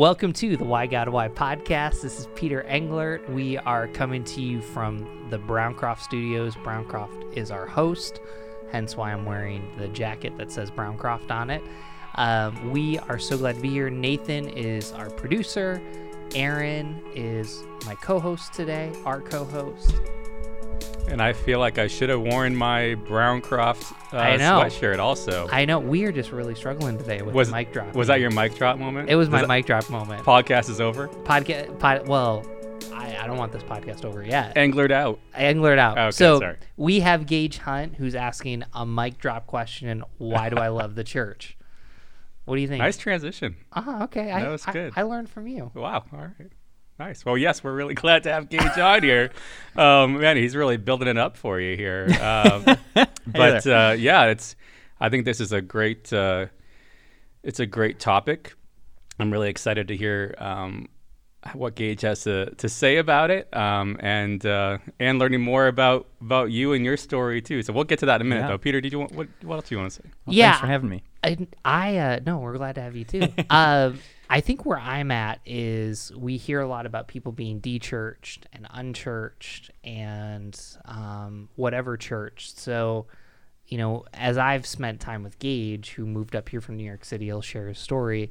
Welcome to the Why God Why podcast. This is Peter Englert. We are coming to you from the Browncroft Studios. Browncroft is our host, hence why I'm wearing the jacket that says Browncroft on it. Um, we are so glad to be here. Nathan is our producer. Aaron is my co host today, our co host. And I feel like I should have worn my Browncroft uh, I know. sweatshirt also. I know we are just really struggling today with was the mic drop. Was that your mic drop moment? It was my that- mic drop moment. Podcast is over. Podcast. Pod, well, I, I don't want this podcast over yet. Anglered out. Anglered out. Okay, so sorry. we have Gage Hunt who's asking a mic drop question. Why do I love the church? What do you think? Nice transition. Ah, okay. I, That was I- good. I, learned from you. Wow. All right. Nice. Well, yes, we're really glad to have Gage on here. Um, man, he's really building it up for you here. Um, but uh, yeah, it's. I think this is a great. Uh, it's a great topic. I'm really excited to hear um, what Gage has to, to say about it, um, and uh, and learning more about about you and your story too. So we'll get to that in a minute, Yeah. though. Peter, did you want what what else do you want to say? Well, Yeah. Thanks for having me. I, I uh, no, we're glad to have you too. I think where I'm at is we hear a lot about people being de-churched and unchurched and um, whatever church. So, you know, as I've spent time with Gage, who moved up here from New York City, he'll share his story.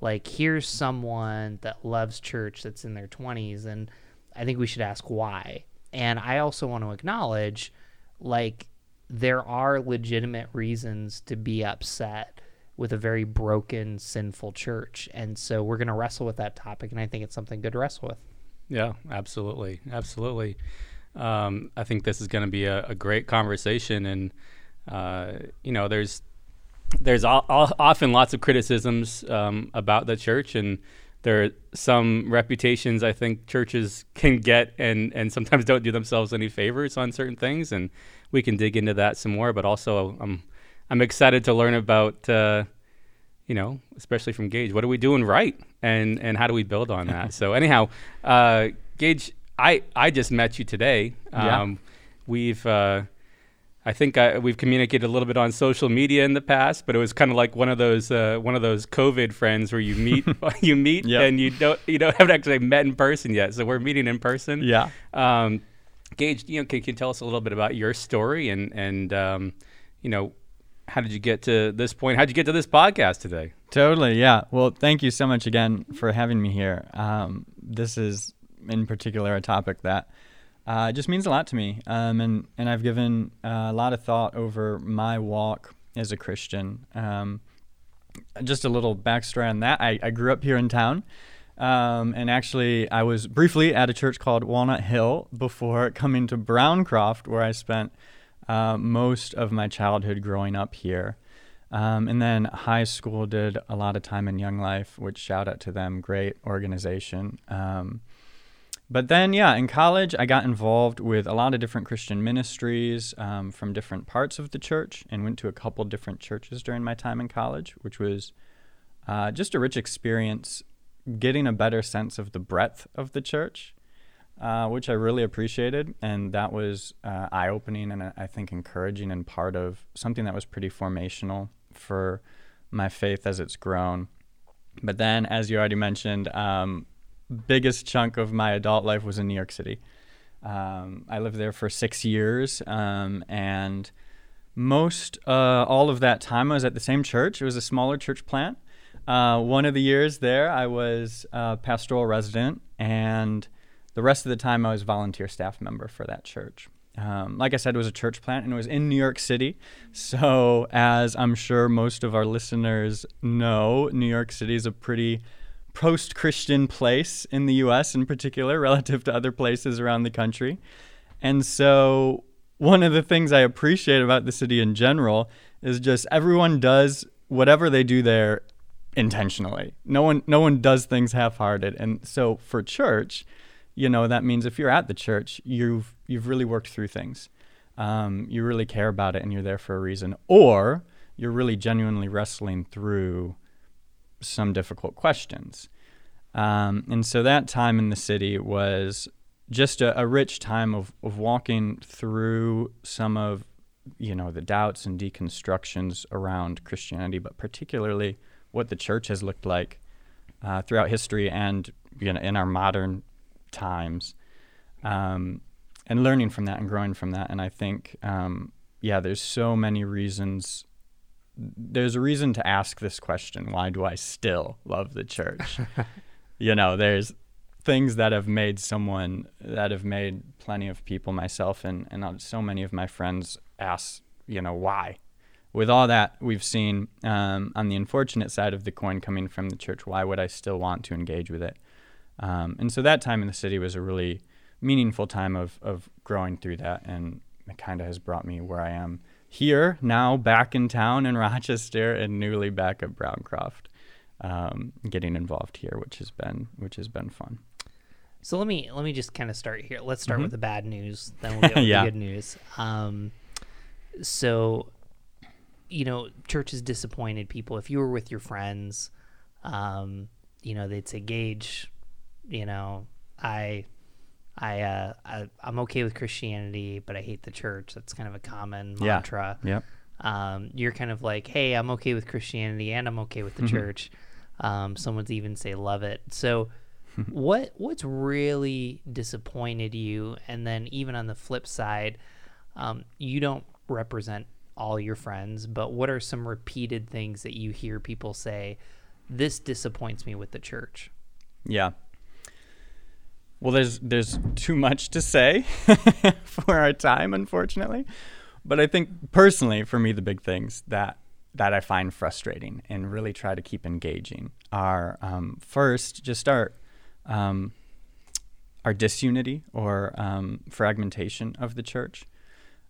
Like, here's someone that loves church that's in their 20s, and I think we should ask why. And I also want to acknowledge, like, there are legitimate reasons to be upset with a very broken, sinful church. And so we're going to wrestle with that topic, and I think it's something good to wrestle with. Yeah, absolutely, absolutely. Um, I think this is going to be a, a great conversation, and uh, you know, there's there's o- o- often lots of criticisms um, about the church, and there are some reputations I think churches can get, and and sometimes don't do themselves any favors on certain things, and we can dig into that some more. But also, I'm I'm excited to learn about. Uh, you know, especially from Gage. What are we doing right, and and how do we build on that? so anyhow, uh, Gage, I I just met you today. Yeah. Um, We've uh, I think I, we've communicated a little bit on social media in the past, but it was kind of like one of those uh, one of those COVID friends where you meet you meet Yep. and you don't you don't haven't actually met in person yet. So we're meeting in person. Yeah. Um, Gage, you know, can, can you tell us a little bit about your story and and um, you know, how did you get to this point? How did you get to this podcast today? Totally. Yeah. Well, thank you so much again for having me here. Um, this is, in particular, a topic that uh, just means a lot to me. Um, and, and I've given uh, a lot of thought over my walk as a Christian. Um, just a little backstory on that. I, I grew up here in town. Um, and actually, I was briefly at a church called Walnut Hill before coming to Browncroft, where I spent uh, most of my childhood growing up here. Um, and then high school did a lot of time in Young Life, which shout out to them, great organization. Um, but then, yeah, in college, I got involved with a lot of different Christian ministries um, from different parts of the church and went to a couple different churches during my time in college, which was uh, just a rich experience getting a better sense of the breadth of the church, uh, which I really appreciated. And that was uh, eye opening and uh, I think encouraging and part of something that was pretty formational for my faith as it's grown. But then, as you already mentioned, um, biggest chunk of my adult life was in New York City. Um, I lived there for six years, um, and most uh, all of that time I was at the same church. It was a smaller church plant. Uh, one of the years there, I was a pastoral resident, and the rest of the time, I was volunteer staff member for that church. Um, like I said, it was a church plant, and it was in New York City. So, as I'm sure most of our listeners know, New York City is a pretty post Christian place in the US in particular, relative to other places around the country. And so, one of the things I appreciate about the city in general is just everyone does whatever they do there intentionally. No one no one does things half-hearted. And so for church, you know, that means if you're at the church, you've you've really worked through things. Um, you really care about it and you're there for a reason. Or you're really genuinely wrestling through some difficult questions. Um, and so that time in the city was just a, a rich time of, of walking through some of, you know, the doubts and deconstructions around Christianity, but particularly what the church has looked like uh, throughout history and you know, in our modern times, um, and learning from that and growing from that. And I think, um, yeah, there's so many reasons. There's a reason to ask this question: Why do I still love the church? you know, there's things that have made someone that have made plenty of people, myself and and so many of my friends, ask, you know, why with all that we've seen um, on the unfortunate side of the coin coming from the church, why would I still want to engage with it? Um, and so that time in the city was a really meaningful time of, of growing through that. And it kind of has brought me where I am here now, back in town in Rochester, and newly back at Browncroft, um, getting involved here, which has been which has been fun. So let me let me just kind of start here. Let's start mm-hmm. with the bad news, then we'll get with yeah. the good news. Um, so you know, church is disappointed people. If you were with your friends, um, you know, they'd say, Gage, you know, I, I, uh, I, am okay with Christianity, but I hate the church. That's kind of a common yeah. mantra. Yep. Um, you're kind of like, hey, I'm okay with Christianity and I'm okay with the mm-hmm. church. Um, someone's even say love it. So, what what's really disappointed you? And then even on the flip side, um, you don't represent all your friends, but what are some repeated things that you hear people say, this disappoints me with the church? Yeah. Well, there's there's too much to say for our time, unfortunately. But I think personally, for me, the big things that that I find frustrating and really try to keep engaging are um, first just our um, our disunity or um, fragmentation of the church.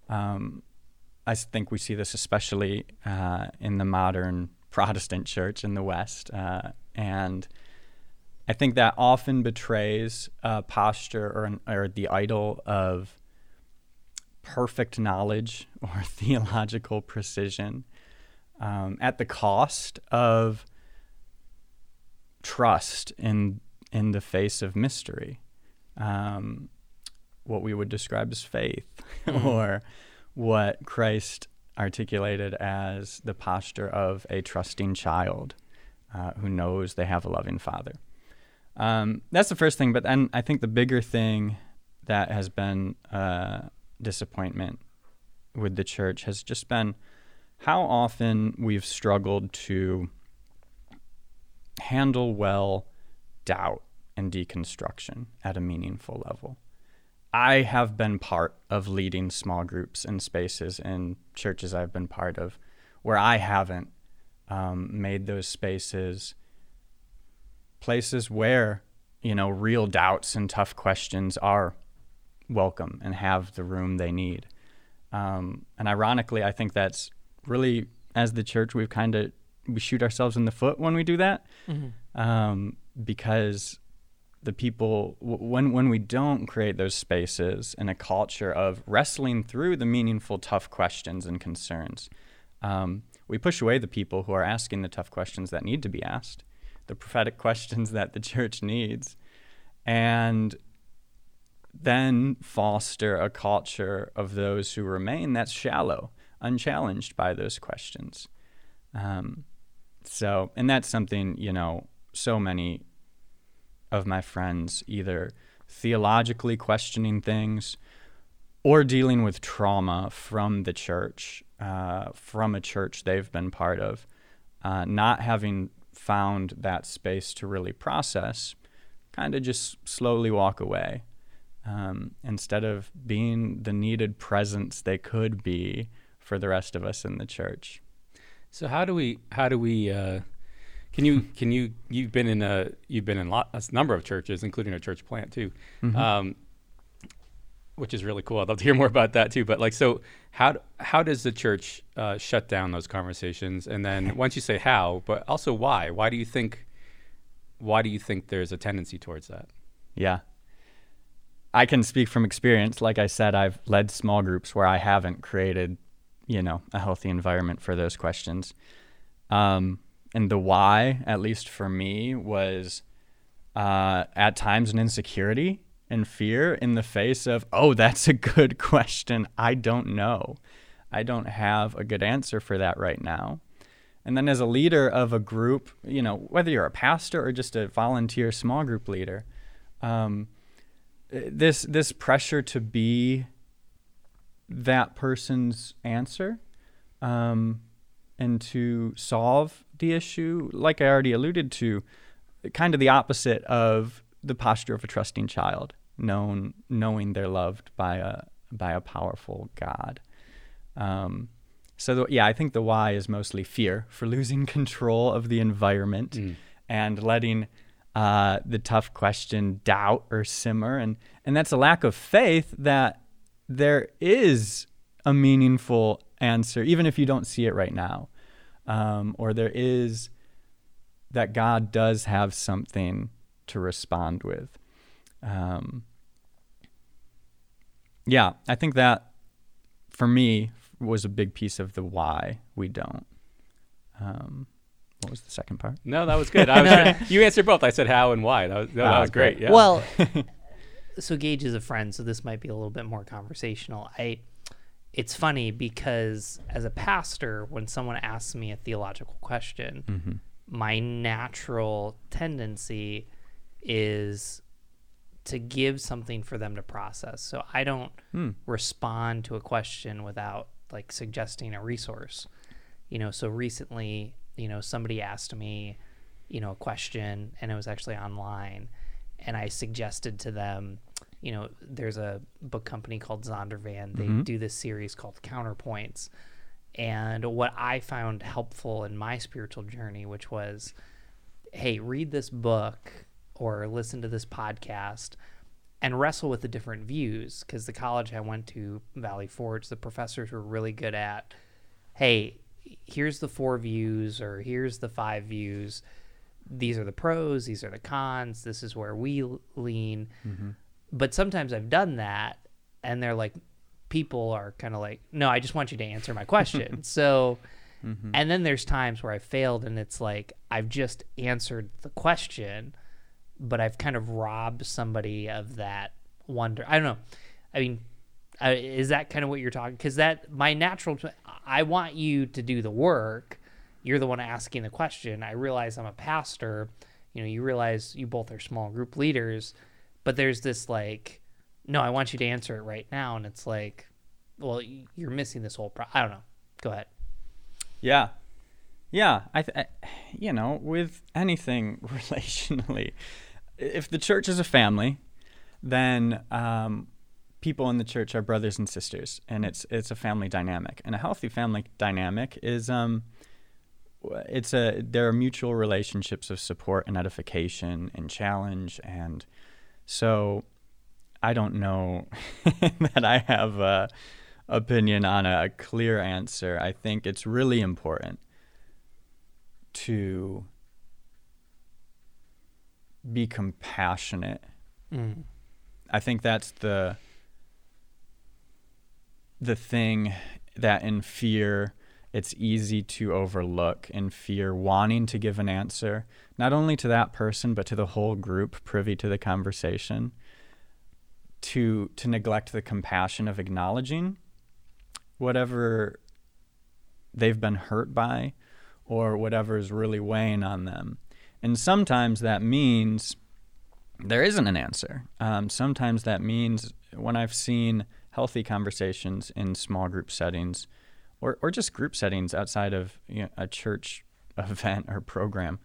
Um, I think we see this especially uh, in the modern Protestant church in the West. Uh, and I think that often betrays a posture or, an, or the idol of perfect knowledge or theological precision um, at the cost of trust in in the face of mystery, um, what we would describe as faith, mm-hmm. or what Christ articulated as the posture of a trusting child uh, who knows they have a loving father. Um, that's the first thing, but then I think the bigger thing that has been uh, disappointment with the church has just been how often we've struggled to handle well doubt and deconstruction at a meaningful level. I have been part of leading small groups and spaces in churches I've been part of where I haven't um, made those spaces places where, you know, real doubts and tough questions are welcome and have the room they need. Um, and ironically, I think that's really, as the church, we've kind of, we shoot ourselves in the foot when we do that mm-hmm. um, because the people when when we don't create those spaces in a culture of wrestling through the meaningful tough questions and concerns um, we push away the people who are asking the tough questions that need to be asked the prophetic questions that the church needs and then foster a culture of those who remain that's shallow unchallenged by those questions. Um, so and that's something you know so many of my friends either theologically questioning things or dealing with trauma from the church, uh, from a church they've been part of, uh, not having found that space to really process, kind of just slowly walk away um, instead of being the needed presence they could be for the rest of us in the church. So how do we how do we uh, can you can you you've been in a you've been in lot, a number of churches, including a church plant too, mm-hmm. um, which is really cool. I'd love to hear more about that too. But like, so how how does the church uh, shut down those conversations? And then once you say how, but also why? Why do you think why do you think there's a tendency towards that? Yeah. I can speak from experience. Like I said, I've led small groups where I haven't created, you know, a healthy environment for those questions. Um, and the why, at least for me, was uh, at times an insecurity and fear in the face of, oh, that's a good question. I don't know. I don't have a good answer for that right now. And then as a leader of a group, you know, whether you're a pastor or just a volunteer small group leader, um, this this pressure to be that person's answer um, and to solve the issue, like I already alluded to, kind of the opposite of the posture of a trusting child, known knowing they're loved by a by a powerful God. Um, so the, yeah, I think the why is mostly fear for losing control of the environment mm. and letting uh, the tough question doubt or simmer, and and that's a lack of faith that there is a meaningful answer, even if you don't see it right now, um, or there is that God does have something to respond with. Um, yeah, I think that for me was a big piece of the why we don't. Um, what was the second part? No, that was good. I was you answered both. I said how and why. That was, no, that was great. Yeah. Well, so Gage is a friend, so this might be a little bit more conversational. I it's funny because as a pastor, when someone asks me a theological question, mm-hmm. my natural tendency is to give something for them to process. So I don't hmm. respond to a question without like suggesting a resource. You know, so recently, you know, somebody asked me, you know, a question and it was actually online and I suggested to them, you know, there's a book company called Zondervan. They mm-hmm. do this series called Counterpoints. And what I found helpful in my spiritual journey, which was, hey, read this book or listen to this podcast and wrestle with the different views because the college I went to, Valley Forge, the professors were really good at, hey, here's the four views or here's the five views. These are the pros, these are the cons, this is where we lean. Mm-hmm. But sometimes I've done that and they're like, people are kind of like, no, I just want you to answer my question. so, mm-hmm. and then there's times where I failed and it's like, I've just answered the question but I've kind of robbed somebody of that wonder. I don't know. I mean, is that kind of what you're talking? Because that my natural, I want you to do the work. You're the one asking the question. I realize I'm a pastor. You know, you realize you both are small group leaders, but there's this like, no, I want you to answer it right now, and it's like, well, you're missing this whole. Pro- I don't know. Go ahead. Yeah, yeah. I, th- I you know, with anything relationally, if the church is a family, then um, people in the church are brothers and sisters, and it's it's a family dynamic. And a healthy family dynamic is um, it's a there are mutual relationships of support and edification and challenge, and so I don't know that I have a opinion on a clear answer. I think it's really important to be compassionate. Mm. I think that's the the thing that in fear it's easy to overlook in fear wanting to give an answer not only to that person but to the whole group privy to the conversation to to neglect the compassion of acknowledging whatever they've been hurt by or whatever is really weighing on them and sometimes that means there isn't an answer. Um, sometimes that means when I've seen healthy conversations in small group settings or, or just group settings outside of you know, a church event or program,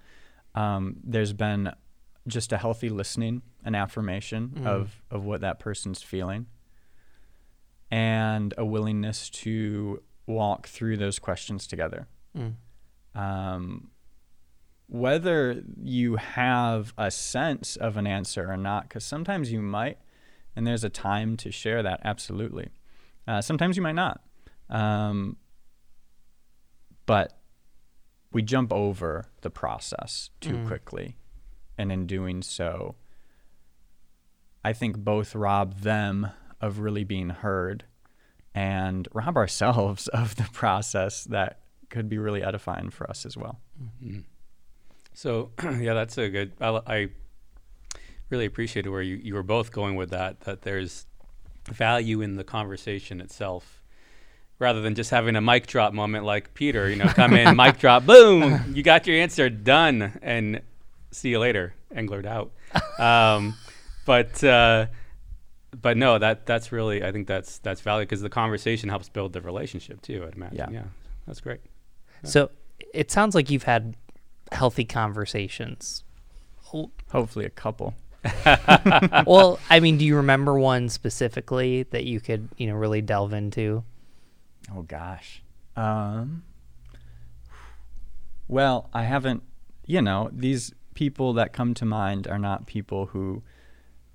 um, there's been just a healthy listening, an affirmation mm. of, of what that person's feeling, and a willingness to walk through those questions together. Mm. Um, whether you have a sense of an answer or not, because sometimes you might, and there's a time to share that, absolutely. Uh, sometimes you might not. Um, but we jump over the process too mm. quickly. And in doing so, I think both rob them of really being heard and rob ourselves of the process that could be really edifying for us as well. Mm-hmm. So yeah, that's a good. I, I really appreciated where you, you were both going with that. That there's value in the conversation itself, rather than just having a mic drop moment like Peter, you know, come in, mic drop, boom, you got your answer, done, and see you later, Englert out. Um, but uh, but no, that that's really I think that's that's valuable because the conversation helps build the relationship too. I'd imagine. Yeah. Yeah, that's great. So it sounds like you've had healthy conversations. Hopefully, a couple. well, I mean, do you remember one specifically that you could, you know, really delve into? Oh gosh. Um. Well, I haven't. You know, these people that come to mind are not people who,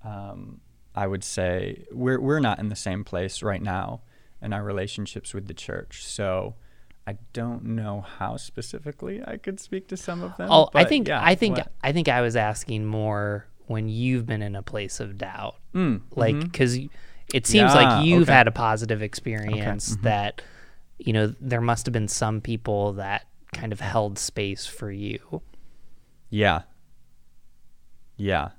um, I would say we're we're not in the same place right now in our relationships with the church. So, I don't know how specifically I could speak to some of them. Oh, I think yeah, I think what- I think I was asking more when you've been in a place of doubt. Mm, like because it seems Yeah, like you've okay. had a positive experience mhm. that you know there must have been some people that kind of held space for you Yeah. Yeah.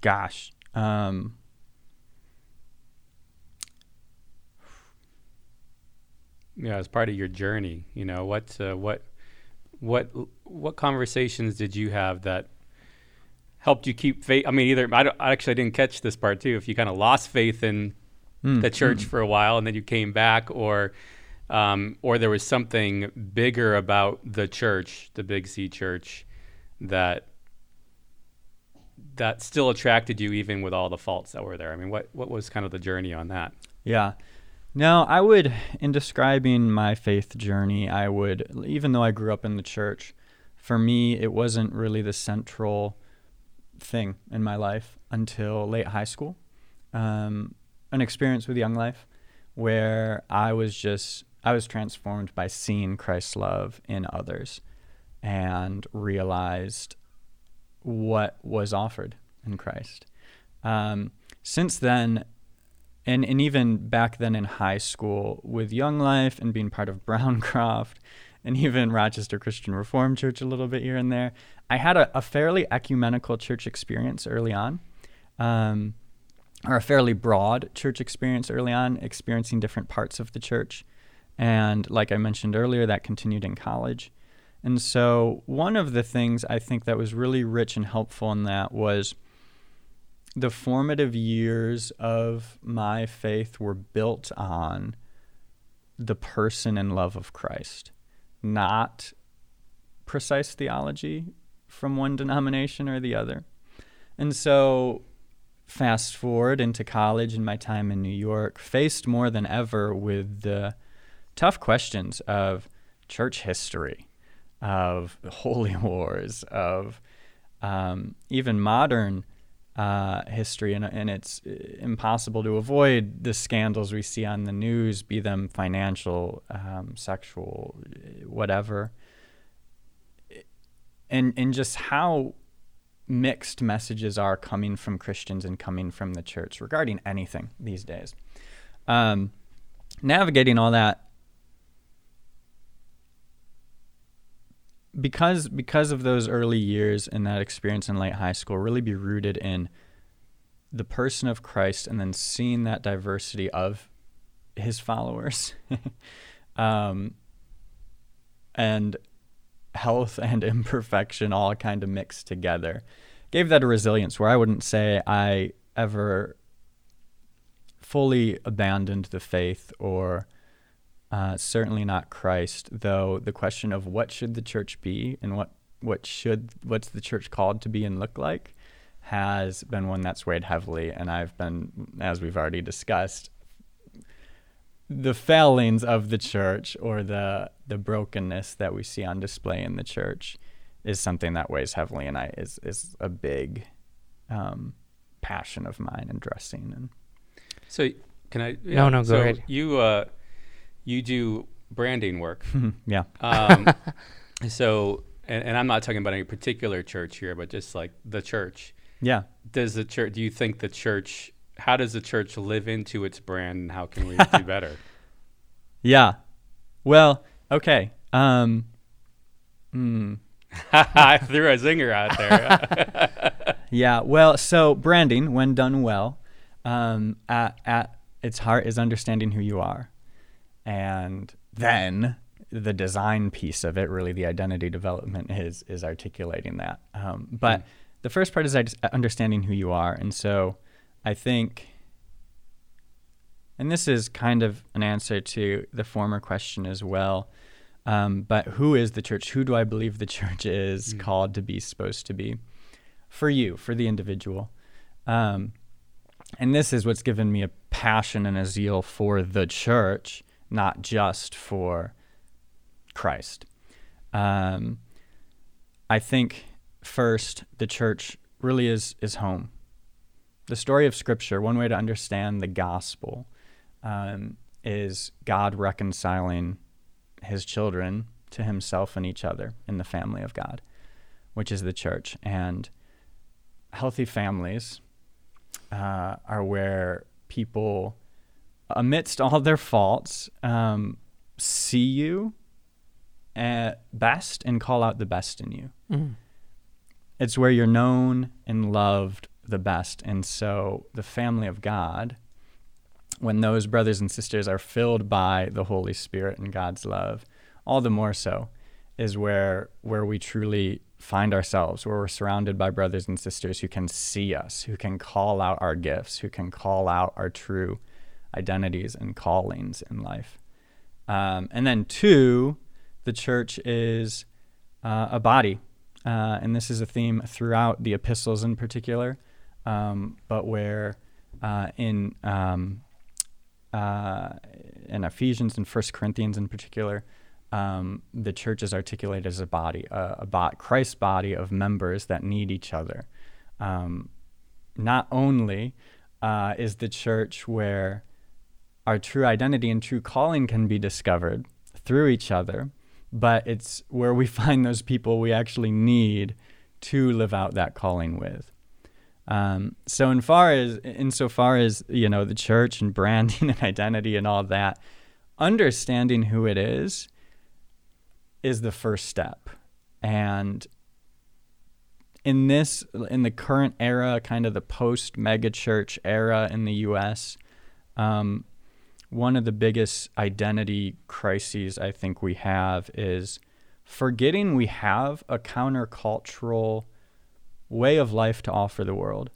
Gosh. Um Yeah, as part of your journey, you know, what uh, what what what conversations did you have that helped you keep faith? I mean, either I, I actually didn't catch this part too. If you kind of lost faith in mm, the church mm. for a while and then you came back, or um, or there was something bigger about the church, the Big C Church, that that still attracted you even with all the faults that were there. I mean, what what was kind of the journey on that? Yeah. No, I would, in describing my faith journey, I would, even though I grew up in the church, for me, it wasn't really the central thing in my life until late high school. Um, an experience with Young Life where I was just, I was transformed by seeing Christ's love in others and realized what was offered in Christ. Um, since then, and and even back then in high school with Young Life and being part of Browncroft and even Rochester Christian Reformed Church a little bit here and there, I had a, a fairly ecumenical church experience early on, um, or a fairly broad church experience early on, experiencing different parts of the church, and like I mentioned earlier, that continued in college. And so, one of the things I think that was really rich and helpful in that was the formative years of my faith were built on the person and love of Christ, not precise theology from one denomination or the other. And so, fast forward into college and my time in New York, faced more than ever with the tough questions of church history, of holy wars, of um, even modern uh, history, and, and it's impossible to avoid the scandals we see on the news, be them financial, um, sexual, whatever, and and just how mixed messages are coming from Christians and coming from the church regarding anything these days. Um, navigating all that because because of those early years and that experience in late high school really be rooted in the person of Christ and then seeing that diversity of his followers. Um, and health and imperfection all kind of mixed together. Gave that a resilience where I wouldn't say I ever fully abandoned the faith or uh, certainly not Christ, though the question of what should the church be and what what should what's the church called to be and look like has been one that's weighed heavily, and I've been, as we've already discussed, the failings of the church or the the brokenness that we see on display in the church is something that weighs heavily, and I is is a big um, passion of mine in dressing and So can I? No, no, go so ahead. You uh, you do branding work. yeah. Um, so, and, and I'm not talking about any particular church here, but just like the church. Yeah. Does the church? Do you think the church? How does the church live into its brand, and how can we do better? Yeah. Well, okay. Um hmm. I threw a zinger out there. Yeah, well, so branding, when done well, um, at, at its heart is understanding who you are. And then the design piece of it, really the identity development, is is articulating that. Um, but mm. the first part is understanding who you are, and so I think, and this is kind of an answer to the former question as well. Um, but who is the church? Who do I believe the church is mm. called to be, supposed to be? For you, for the individual. Um, and this is what's given me a passion and a zeal for the church, not just for Christ. Um, I think first the church really is is home. The story of Scripture, one way to understand the gospel, um, is God reconciling His children to Himself and each other in the family of God, which is the church. And healthy families uh, are where people, amidst all their faults, um, see you at best and call out the best in you. Mm. It's where you're known and loved the best. And so the family of God, when those brothers and sisters are filled by the Holy Spirit and God's love, all the more so is where where we truly find ourselves, where we're surrounded by brothers and sisters who can see us, who can call out our gifts, who can call out our true identities and callings in life. Um, and then two, the church is uh, a body. Uh, and this is a theme throughout the epistles in particular, um, but where uh, in um, uh, in Ephesians and First Corinthians in particular, um, the church is articulated as a body, a, a bo- Christ's body of members that need each other. Um, not only uh, is the church where our true identity and true calling can be discovered through each other, but it's where we find those people we actually need to live out that calling with. Um, so, in far as insofar as you know, the church and branding and identity and all that, understanding who it is is the first step. And in this, in the current era, kind of the post megachurch era in the U.S., um, one of the biggest identity crises I think we have is forgetting we have a countercultural way of life to offer the world.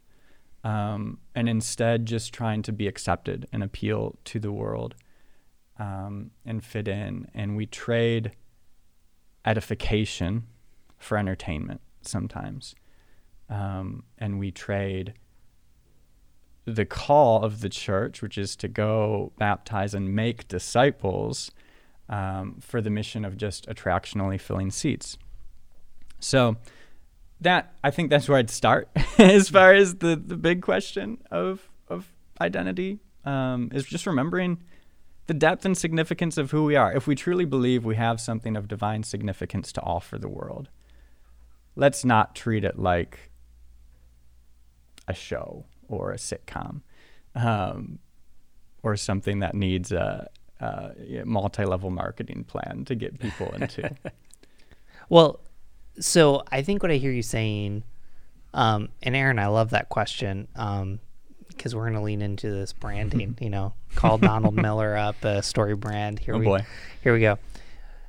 Um, and instead just trying to be accepted and appeal to the world um, and fit in. And we trade edification for entertainment sometimes. Um, and we trade the call of the church, which is to go baptize and make disciples, um, for the mission of just attractionally filling seats. So, that I think that's where I'd start as far as the the big question of of identity um, is just remembering the depth and significance of who we are. If we truly believe we have something of divine significance to offer the world, let's not treat it like a show or a sitcom um, or something that needs a, a multi-level marketing plan to get people into. well, so I think what I hear you saying, um, and Aaron, I love that question because um, we're going to lean into this branding. you know, call Donald Miller up a StoryBrand. Here oh we boy. here we go.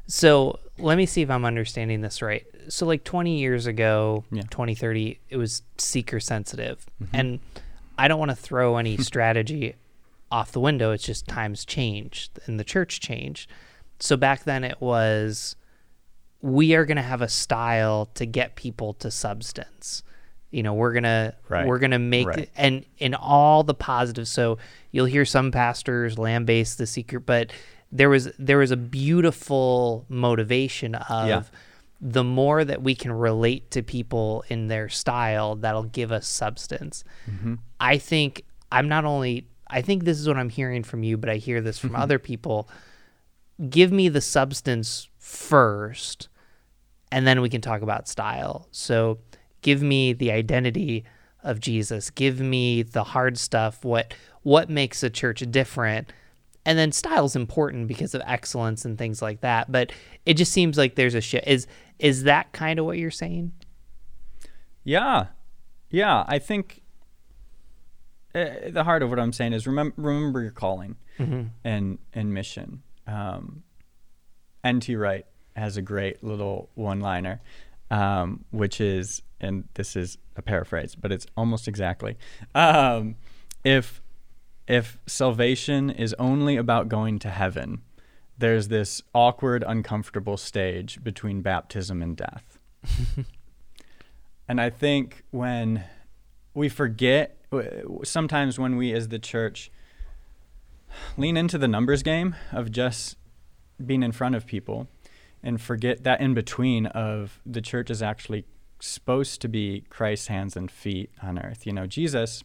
So let me see if I'm understanding this right. So like 20 years ago, yeah. 2030, it was seeker sensitive, mm-hmm. and I don't want to throw any strategy off the window. It's just times changed and the church changed. So back then it was we are going to have a style to get people to substance. You know, we're going to right. we're going to make right. and in all the positives. So you'll hear some pastors lambaste the secret, but there was there was a beautiful motivation of yeah the more that we can relate to people in their style, that'll give us substance. Mm-hmm. I think I'm not only, I think this is what I'm hearing from you, but I hear this from other people. Give me the substance first, and then we can talk about style. So give me the identity of Jesus. Give me the hard stuff. What what makes a church different? And then style is important because of excellence and things like that. But it just seems like there's a shift. Is is that kind of what you're saying? Yeah, yeah. I think uh, the heart of what I'm saying is remember remember your calling mm-hmm. and and mission. um, N.T. Wright has a great little one-liner, um, which is, and this is a paraphrase, but it's almost exactly, um, if if salvation is only about going to heaven, there's this awkward, uncomfortable stage between baptism and death. and I think when we forget, sometimes when we as the church lean into the numbers game of just being in front of people and forget that in between of the church is actually supposed to be Christ's hands and feet on earth. You know, Jesus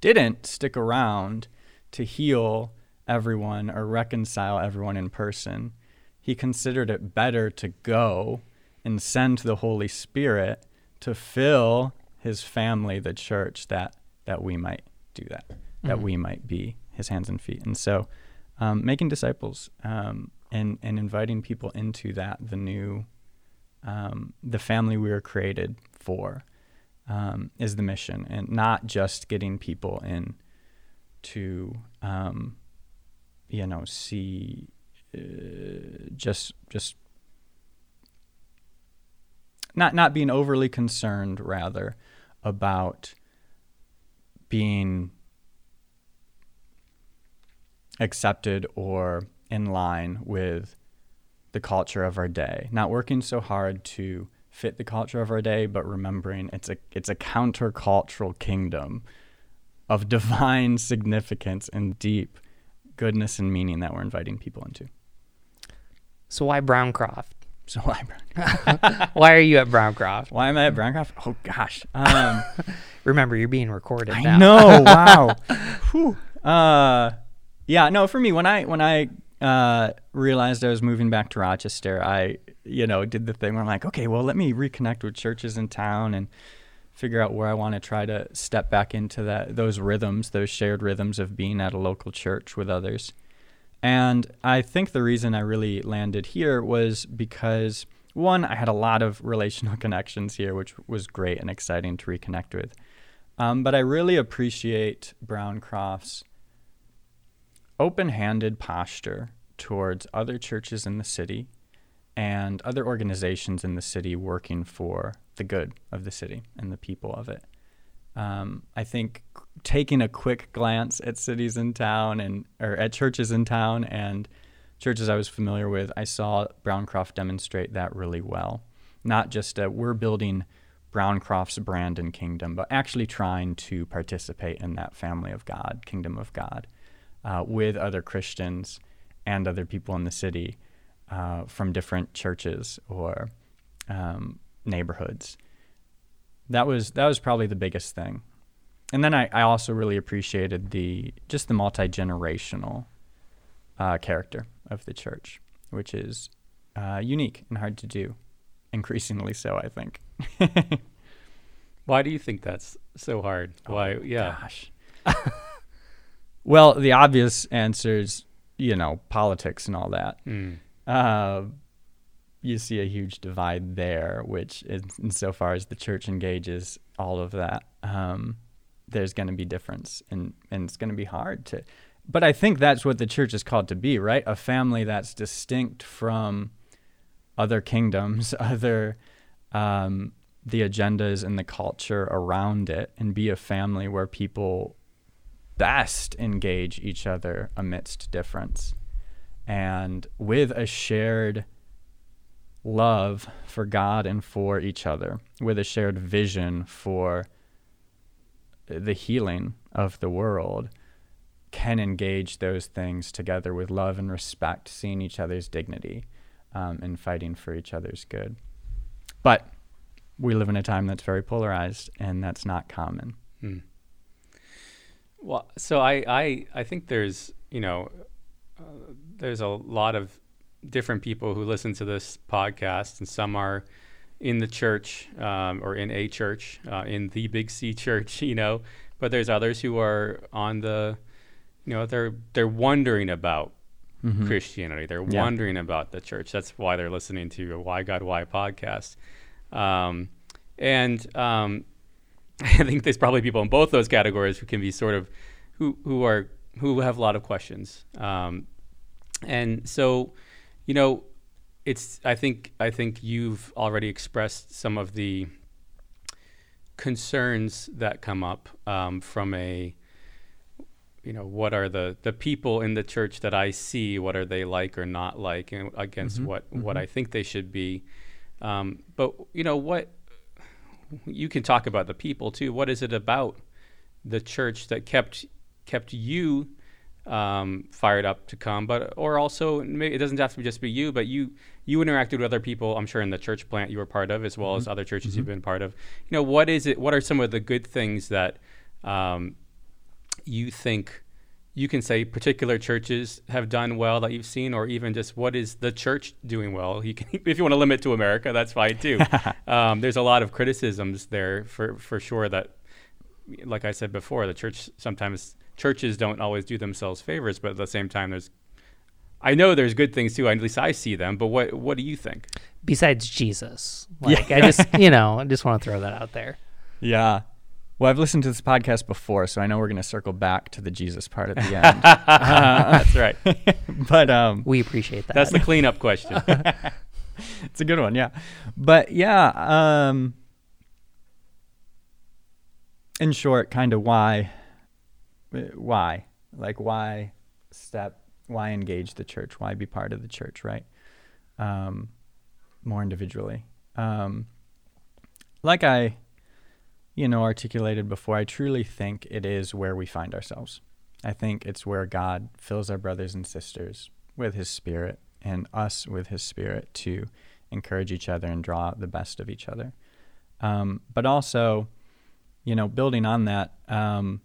didn't stick around to heal everyone or reconcile everyone in person. He considered it better to go and send the Holy Spirit to fill his family, the church, that that we might do that, mm-hmm. that we might be his hands and feet. And so, um, making disciples um, and and inviting people into that, the new, um, the family we were created for, um, is the mission, and not just getting people in to, um, you know, see, uh, just just not not being overly concerned, rather about being accepted or in line with the culture of our day. Not working so hard to fit the culture of our day, but remembering it's a it's a countercultural kingdom of divine significance and deep goodness and meaning that we're inviting people into. So why Browncroft? So why Browncroft? why are you at Browncroft? Why am I at Browncroft? Oh gosh. Um, Remember, you're being recorded. I now. know. Wow. Whew. Uh, yeah, no, for me when I when I uh, realized I was moving back to Rochester, I you know did the thing where I'm like, okay, well, let me reconnect with churches in town and figure out where I want to try to step back into that those rhythms, those shared rhythms of being at a local church with others. And I think the reason I really landed here was because one, I had a lot of relational connections here, which was great and exciting to reconnect with. Um, but I really appreciate Browncroft's open handed posture towards other churches in the city and other organizations in the city working for the good of the city and the people of it. Um, I think taking a quick glance at cities in town and or at churches in town and churches I was familiar with, I saw Browncroft demonstrate that really well. Not just a, we're building Browncroft's brand and kingdom, but actually trying to participate in that family of God, kingdom of God uh, with other Christians and other people in the city uh, from different churches or um, neighborhoods. That was that was probably the biggest thing. And then I, I also really appreciated the just the multi generational uh, character of the church, which is uh, unique and hard to do, increasingly so, I think. Why do you think that's so hard? Why? Oh, yeah. Gosh. Well, the obvious answer is, you know, politics and all that. Mm. Uh, you see a huge divide there, which, is, insofar as the church engages all of that, um, there's going to be difference, and and it's going to be hard to. But I think that's what the church is called to be, right? A family that's distinct from other kingdoms, other um, the agendas and the culture around it, and be a family where people best engage each other amidst difference and with a shared love for God and for each other, with a shared vision for the healing of the world, can engage those things together with love and respect, seeing each other's dignity um, and fighting for each other's good. But we live in a time that's very polarized, and that's not common. Hmm. Well, so I, I, I think there's, you know, uh, there's a lot of different people who listen to this podcast, and some are in the church um, or in a church, uh, in the Big C church, you know, but there's others who are on the, you know, they're they're wondering about mm-hmm. Christianity. They're yeah. wondering about the church. That's why they're listening to a Why God Why podcast. Um, and um, I think there's probably people in both those categories who can be sort of who who are who have a lot of questions. Um, and so, you know, it's I think I think you've already expressed some of the concerns that come up um, from a you know what are the the people in the church that I see what are they like or not like and against Mhm, what what mhm. I think they should be. Um, but you know what you can talk about the people too. What is it about the church that kept kept you um, fired up to come but or also maybe it doesn't have to just be you but you you interacted with other people I'm sure in the church plant you were part of as well as Mhm, other churches mhm. you've been part of you know what is it what are some of the good things that um, you think you can say particular churches have done well that you've seen, or even just what is the church doing well? You can, if you want to limit to America, that's fine too. um, there's a lot of criticisms there for for sure that, like I said before, the church sometimes churches don't always do themselves favors, but at the same time, there's I know there's good things too. At least I see them. But what what do you think? Besides Jesus, like I just you know I just want to throw that out there. Yeah. Well, I've listened to this podcast before, so I know we're going to circle back to the Jesus part at the end. that's right. but um, We appreciate that. That's the cleanup question. it's a good one, yeah. But yeah, um, in short, kind of why, uh, why, like why step, why engage the church, why be part of the church, right? Um, more individually. Um, like I, you know, articulated before, I truly think it is where we find ourselves. I think it's where God fills our brothers and sisters with His Spirit and us with His Spirit to encourage each other and draw the best of each other. Um, but also, you know, building on that, um,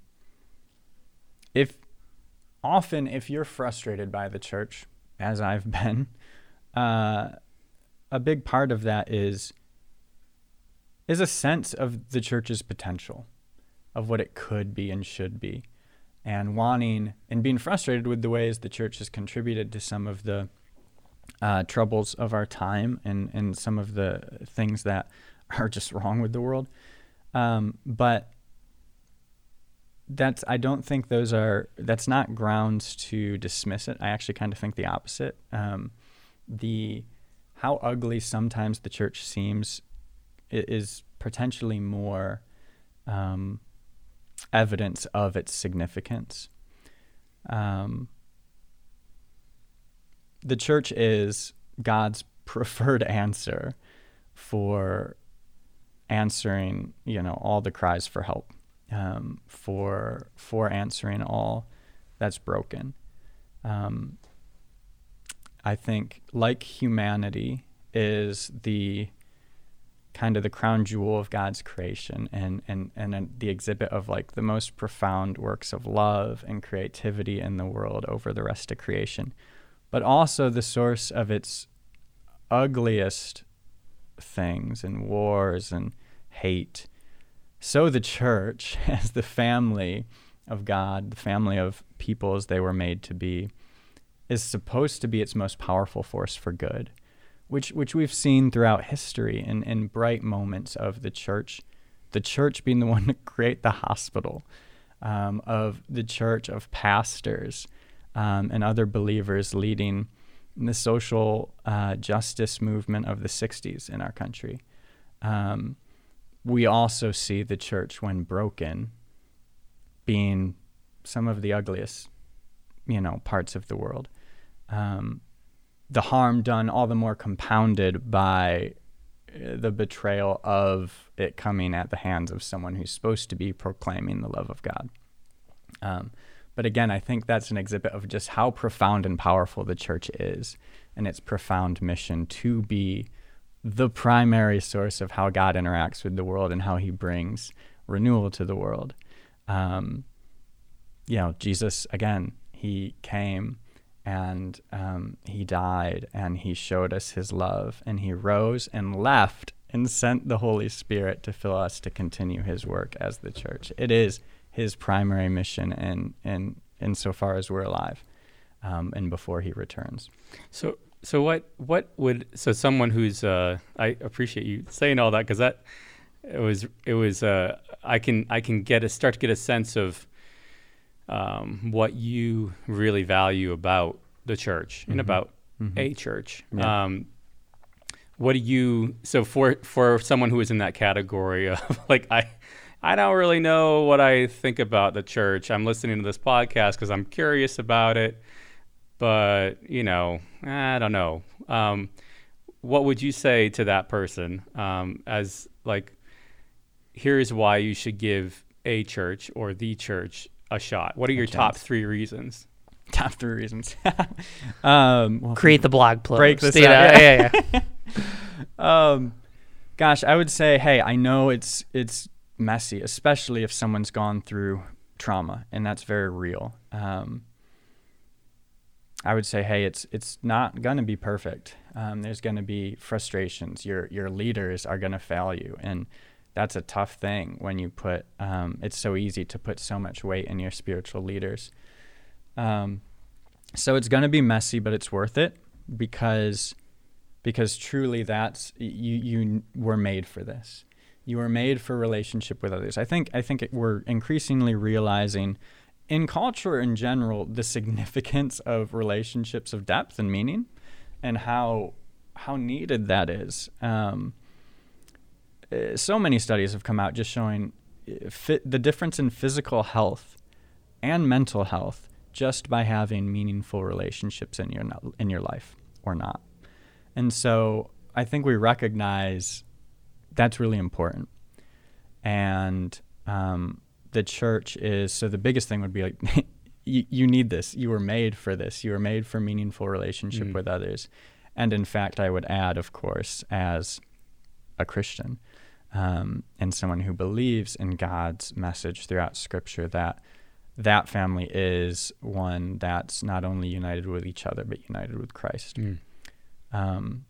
often if you're frustrated by the church, as I've been, uh, a big part of that is is a sense of the church's potential, of what it could be and should be, and wanting and being frustrated with the ways the church has contributed to some of the uh, troubles of our time and, and some of the things that are just wrong with the world. Um, but that's I don't think those are that's not grounds to dismiss it. I actually kind of think the opposite. Um, the how ugly sometimes the church seems is potentially more um, evidence of its significance. Um, the church is God's preferred answer for answering, you know, all the cries for help, um, for for answering all that's broken. Um, I think, like humanity, is the kind of the crown jewel of God's creation and, and, and the exhibit of like the most profound works of love and creativity in the world over the rest of creation, but also the source of its ugliest things and wars and hate. So the church, as the family of God, the family of people as they were made to be, is supposed to be its most powerful force for good which which we've seen throughout history in, in bright moments of the church, the church being the one to create the hospital, um, of the church of pastors um, and other believers leading the social uh, justice movement of the 60s in our country. Um, we also see the church, when broken, being some of the ugliest, you know, parts of the world. Um, the harm done all the more compounded by uh, the betrayal of it coming at the hands of someone who's supposed to be proclaiming the love of God. Um, but again, I think that's an exhibit of just how profound and powerful the church is and its profound mission to be the primary source of how God interacts with the world and how he brings renewal to the world. Um, you know, Jesus, again, he came and um, he died and he showed us his love and he rose and left and sent the Holy Spirit to fill us to continue his work as the church. It is his primary mission and in insofar as we're alive um, and before he returns. So, so what what would so someone who's uh, I appreciate you saying all that because that it was it was uh, I can I can get a start to get a sense of um, what you really value about the church Mm-hmm. and about a church. Yeah. Um, what do you so for for someone who is in that category of like I I don't really know what I think about the church. I'm listening to this podcast because I'm curious about it, but you know I don't know. Um, what would you say to that person um, as like here's why you should give a church or the church a shot? What are your top three reasons? Top three reasons. um, well, Create the blog post. Break this you know? up, Yeah, yeah, yeah. um, gosh, I would say, hey, I know it's it's messy, especially if someone's gone through trauma, and that's very real. Um, I would say, hey, it's it's not gonna be perfect. Um, there's gonna be frustrations. Your your leaders are gonna fail you, and that's a tough thing when you put. Um, it's so easy to put so much weight in your spiritual leaders. Um, so it's gonna be messy, but it's worth it because because truly that's you you were made for this you were made for relationship with others i think i think it, we're increasingly realizing in culture in general the significance of relationships of depth and meaning and how how needed that is um, uh, so many studies have come out just showing fit, the difference in physical health and mental health just by having meaningful relationships in your in your life or not and so I think we recognize that's really important. And um, the church is so the biggest thing would be like, you, you need this. You were made for this. You were made for meaningful relationship Mm. with others. And in fact, I would add, of course, as a Christian um, and someone who believes in God's message throughout Scripture, that that family is one that's not only united with each other but united with Christ Mm. um,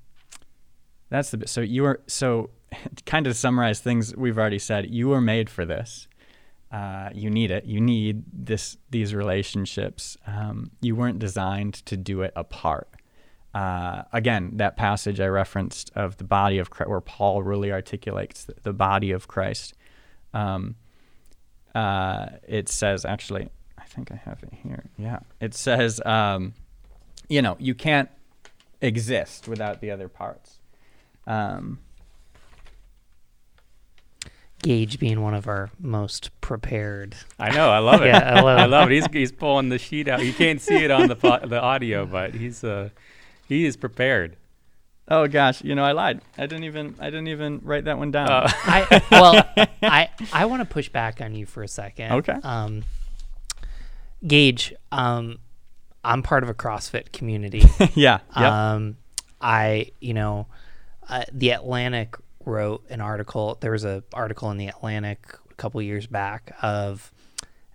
that's the bit. So you are so kind of summarize things we've already said. You were made for this. Uh, you need it. You need this these relationships. Um, you weren't designed to do it apart. Uh, again, that passage I referenced of the body of Christ, where Paul really articulates the, body of Christ. Um, uh, it says actually, I think I have it here. Yeah, it says, um, you know, you can't exist without the other parts. Um, Gage being one of our most prepared. I know, I love it. Yeah, I love I it. love it. He's he's pulling the sheet out. You can't see it on the po- the audio, but he's uh he is prepared. oh gosh, you know, I lied. I didn't even I didn't even write that one down. Uh, I well, I I want to push back on you for a second. Okay. Um, Gage, um, I'm part of a CrossFit community. yeah. Yep. Um, I, you know, uh, the Atlantic wrote an article. There was a article in the Atlantic a couple years back of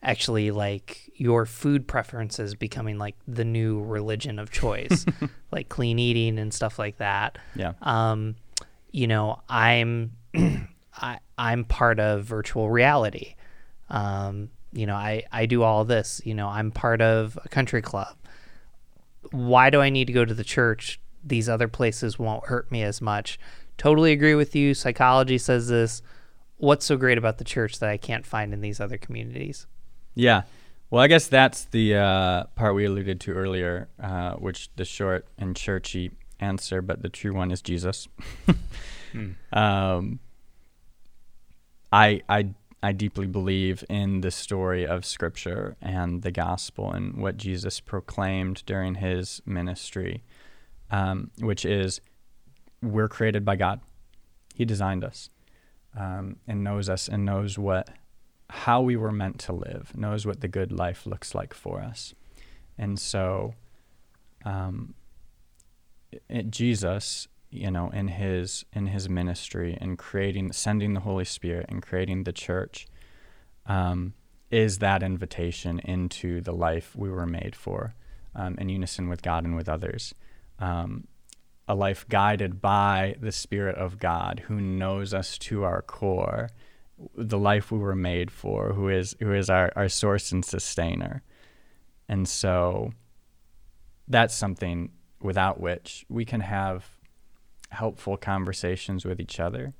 actually like your food preferences becoming like the new religion of choice, like clean eating and stuff like that. yeah. Um, you know, I'm I, I'm part of virtual reality. Um, you know, I, I do all this. You know, I'm part of a country club. Why do I need to go to the church? These other places won't hurt me as much. Totally agree with you. Psychology says this. What's so great about the church that I can't find in these other communities? Yeah. Well, I guess that's the uh, part we alluded to earlier, uh, which the short and churchy answer, but the true one is Jesus. Hmm. um, I I I deeply believe in the story of Scripture and the gospel and what Jesus proclaimed during his ministry, um, which is we're created by God. He designed us um, and knows us and knows what how we were meant to live, knows what the good life looks like for us, and so um, it, Jesus you know in his in his ministry and creating sending the holy spirit and creating the church um, is that invitation into the life we were made for um, in unison with god and with others um, a life guided by the spirit of god who knows us to our core the life we were made for who is who is our, our source and sustainer and so that's something without which we can have helpful conversations with each other,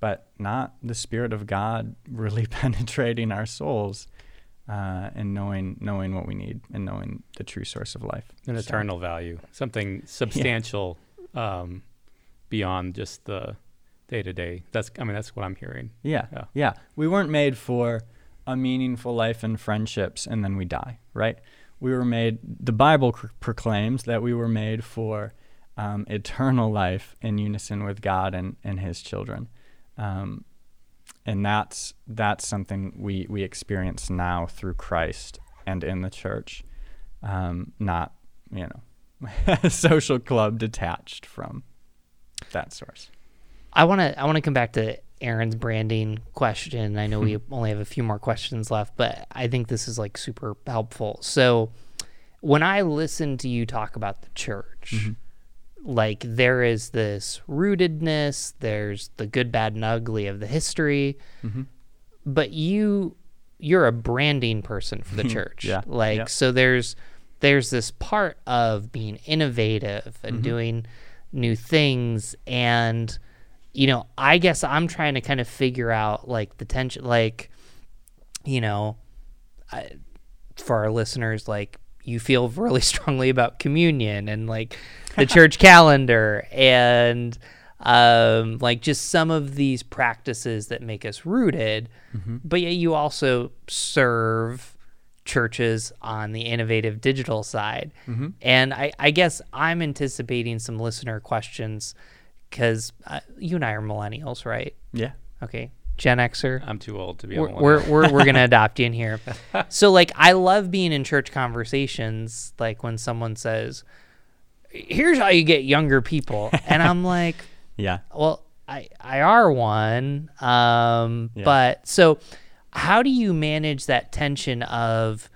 but not the Spirit of God really penetrating our souls. uh, and knowing knowing what we need and knowing the true source of life. An So, eternal value, something substantial um, beyond just the day to day. That's I mean that's what I'm hearing. Yeah, Yeah. yeah. We weren't made for a meaningful life and friendships and then we die, right? We were made. The Bible cr- proclaims that we were made for um, eternal life in unison with God and, and His children. Um, and that's that's something we we experience now through Christ and in the church, um, not you know, social club detached from that source. I want to I want to come back to Aaron's branding question. I know we hmm. only have a few more questions left, but I think this is like super helpful. So, when I listen to you talk about the church, mm-hmm. like there is this rootedness, there's the good, bad, and ugly of the history, mm-hmm. but you you're a branding person for the church. Yeah, Like yeah. so there's there's this part of being innovative and doing new things. And you know, I guess I'm trying to kind of figure out like the tension like you know, I, for our listeners like you feel really strongly about communion and like the church calendar and um, like just some of these practices that make us rooted, but yet you also serve churches on the innovative digital side. And I, I guess I'm anticipating some listener questions because uh, you and I are millennials, right? Yeah. Okay. Gen Xer I'm too old to be we're we're, we're, we're gonna adopt you in here. So like I love being in church conversations, like when someone says, "Here's how you get younger people," and I'm like, Yeah. "Well, I I are one," um, Yeah. but so how do you manage that tension of,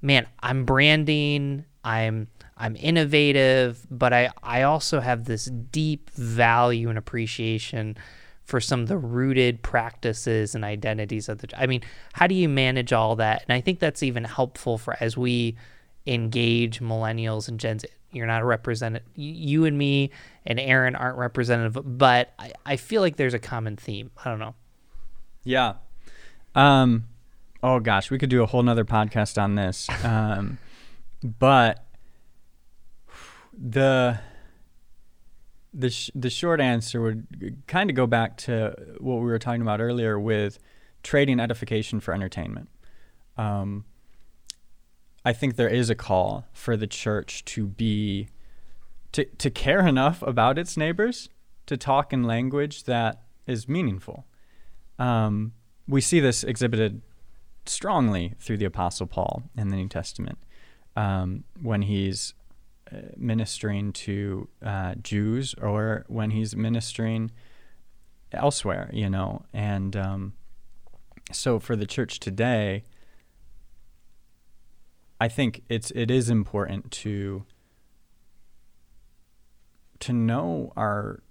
man, I'm branding, I'm I'm innovative, but I I also have this deep value and appreciation for some of the rooted practices and identities of the I mean, how do you manage all that? And I think that's even helpful for as we engage millennials and Gen Z. You're not a representative. You and me and Aaron aren't representative, but I, I feel like there's a common theme. I don't know. Yeah. Um, oh gosh, we could do a whole nother podcast on this. Um, but the the sh- the short answer would kind of go back to what we were talking about earlier with trading edification for entertainment. Um, I think there is a call for the church to be to to care enough about its neighbors to talk in language that is meaningful. Um, we see this exhibited strongly through the Apostle Paul in the New Testament um, when he's uh, ministering to uh, Jews or when he's ministering elsewhere, you know. And um, so for the church today, I think it's it is important to to know our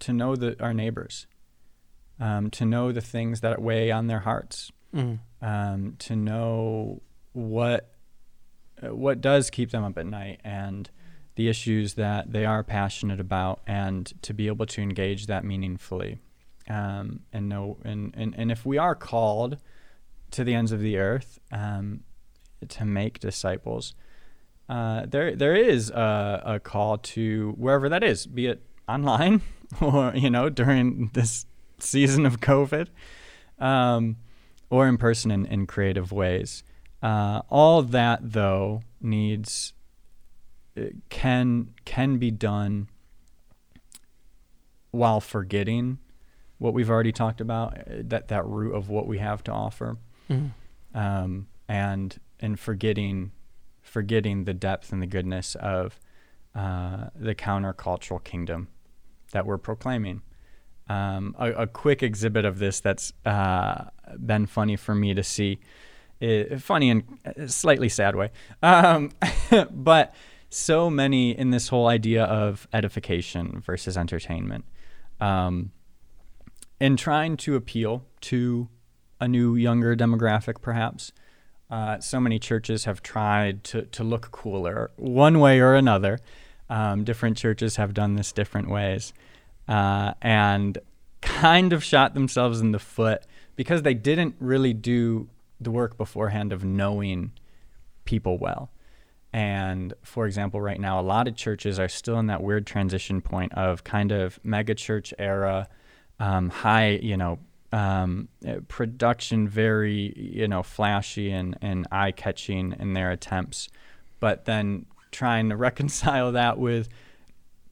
to know the our neighbors, um, to know the things that weigh on their hearts, um, to know what what does keep them up at night and the issues that they are passionate about, and to be able to engage that meaningfully, um, and know and, and and if we are called to the ends of the earth um, to make disciples. Uh, there, there is a, a call to wherever that is, be it online or you know during this season of COVID, um, or in person in, in creative ways. Uh, all that though needs uh, can can be done while forgetting what we've already talked about uh, that that root of what we have to offer um, and and forgetting forgetting the depth and the goodness of uh, the countercultural kingdom that we're proclaiming. Um, a, a quick exhibit of this that's uh, been funny for me to see, i funny in a slightly sad way, um, but so many in this whole idea of edification versus entertainment, um, in trying to appeal to a new younger demographic, perhaps. Uh, so many churches have tried to, to look cooler one way or another. Um, different churches have done this different ways uh, and kind of shot themselves in the foot because they didn't really do the work beforehand of knowing people well. And for example, right now, a lot of churches are still in that weird transition point of kind of mega church era, um, high, you know, um, uh, production, very, you know, flashy and, and eye catching in their attempts, but then trying to reconcile that with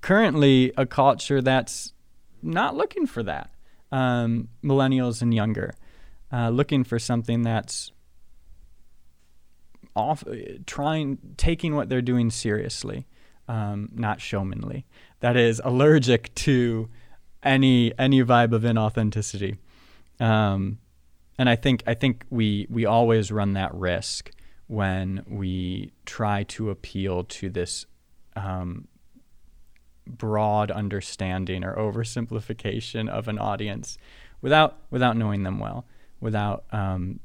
currently a culture that's not looking for that. Um, millennials and younger, uh, looking for something that's off trying taking what they're doing seriously, um, not showmanly. That is allergic to any any vibe of inauthenticity. Um, and I think I think we we always run that risk when we try to appeal to this um, broad understanding or oversimplification of an audience without without knowing them well, without um,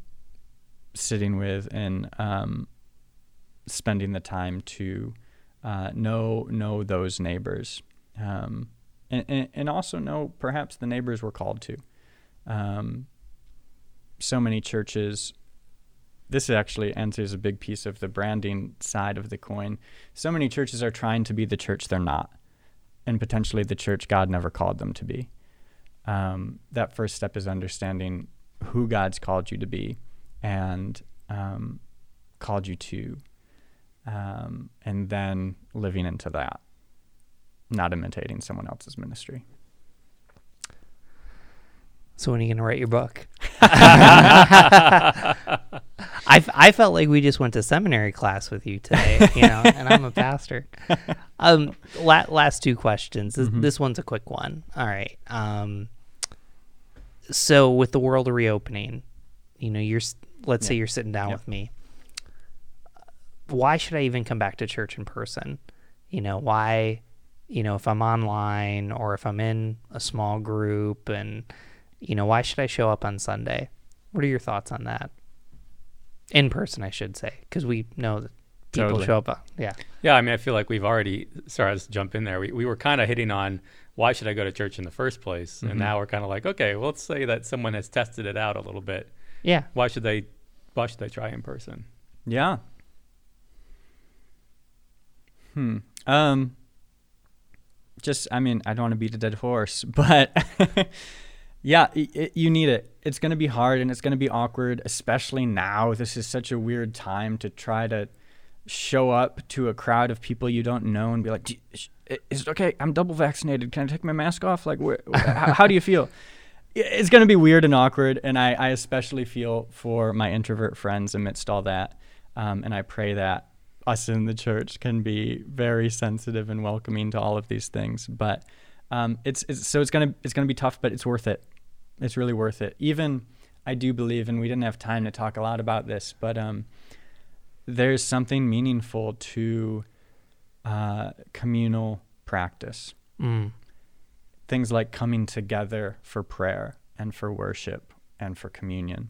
sitting with and um, spending the time to uh, know know those neighbors, um, and, and, and also know perhaps the neighbors we're called to. Um, so many churches. This actually answers a big piece of the branding side of the coin. So many churches are trying to be the church they're not, and potentially the church God never called them to be. Um, that first step is understanding who God's called you to be and um, called you to, um, and then living into that, not imitating someone else's ministry. So when are you gonna write your book? I, felt like we just went to seminary class with you today, you know, and I'm a pastor. Um, la- last two questions. This, Mhm. this one's a quick one. All right. Um, so with the world reopening, you know, you're let's say you're sitting down Yep. with me. Why should I even come back to church in person? You know, why? You know, if I'm online or if I'm in a small group and you know, why should I show up on Sunday? What are your thoughts on that? In person, I should say, because we know that people Totally. show up. uh, Yeah. Yeah, I mean, I feel like we've already. Sorry, I'll just jump in there. We we were kind of hitting on why should I go to church in the first place, Mhm. and now we're kind of like, okay, well, let's say that someone has tested it out a little bit. Yeah. Why should they? Why should they try in person? Yeah. Hmm. Um. Just, I mean, I don't want to beat a dead horse, but yeah, i i you need it. It's going to be hard and it's going to be awkward, especially now. This is such a weird time to try to show up to a crowd of people you don't know and be like, "Do you- sh- i- "Is it okay? I'm double vaccinated. Can I take my mask off? Like, how, how do you feel?" It's going to be weird and awkward, and I, I especially feel for my introvert friends amidst all that. Um, and I pray that us in the church can be very sensitive and welcoming to all of these things. But um, it's, it's so it's gonna it's gonna be tough, but it's worth it. It's really worth it. Even I do believe, and we didn't have time to talk a lot about this, but um, there's something meaningful to uh, communal practice. Mm. Things like coming together for prayer and for worship and for communion.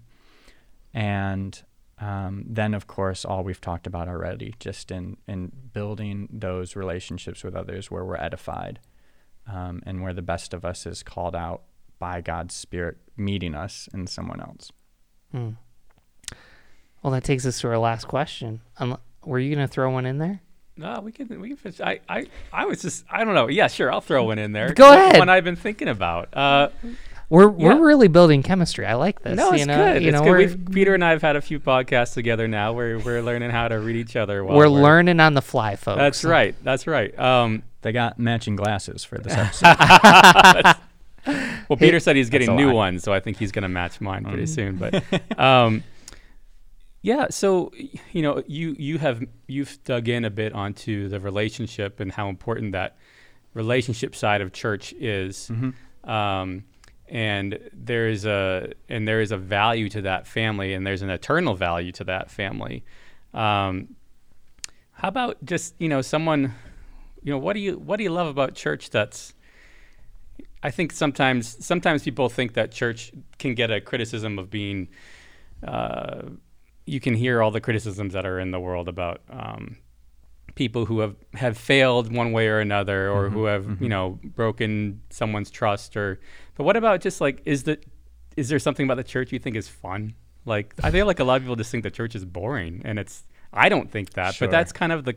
And um, then, of course, all we've talked about already, just in, in building those relationships with others where we're edified um, and where the best of us is called out by God's Spirit meeting us in someone else. Mm. Well, that takes us to our last question. Unle- were you going to throw one in there? No, we can we can finish. I, I I was just I don't know. Yeah, sure, I'll throw one in there. Go One- ahead. One I've been thinking about. Uh, We're Yeah. we're really building chemistry. I like this. no, it's you know, good. You it's know, good. we're We've, Peter and I have had a few podcasts together now. Where we're learning how to read each other. While we're learning on the fly, folks. That's right. That's right. Um, They got matching glasses for this episode. well, Peter said he's getting new ones, so I think he's going to match mine pretty Mm. soon. But um, yeah, so you know, you you have you've dug in a bit onto the relationship and how important that relationship side of church is. Mhm. um, and there is a and there is a value to that family, and there's an eternal value to that family. Um, how about just you know someone, you know what do you what do you love about church? That's I think sometimes sometimes people think that church can get a criticism of being. Uh, you can hear all the criticisms that are in the world about um, people who have, have failed one way or another or Mhm, who have mhm. you know broken someone's trust or but what about just like is the is there something about the church you think is fun Like I feel like a lot of people just think the church is boring, and it's. I don't think that, Sure. but that's kind of the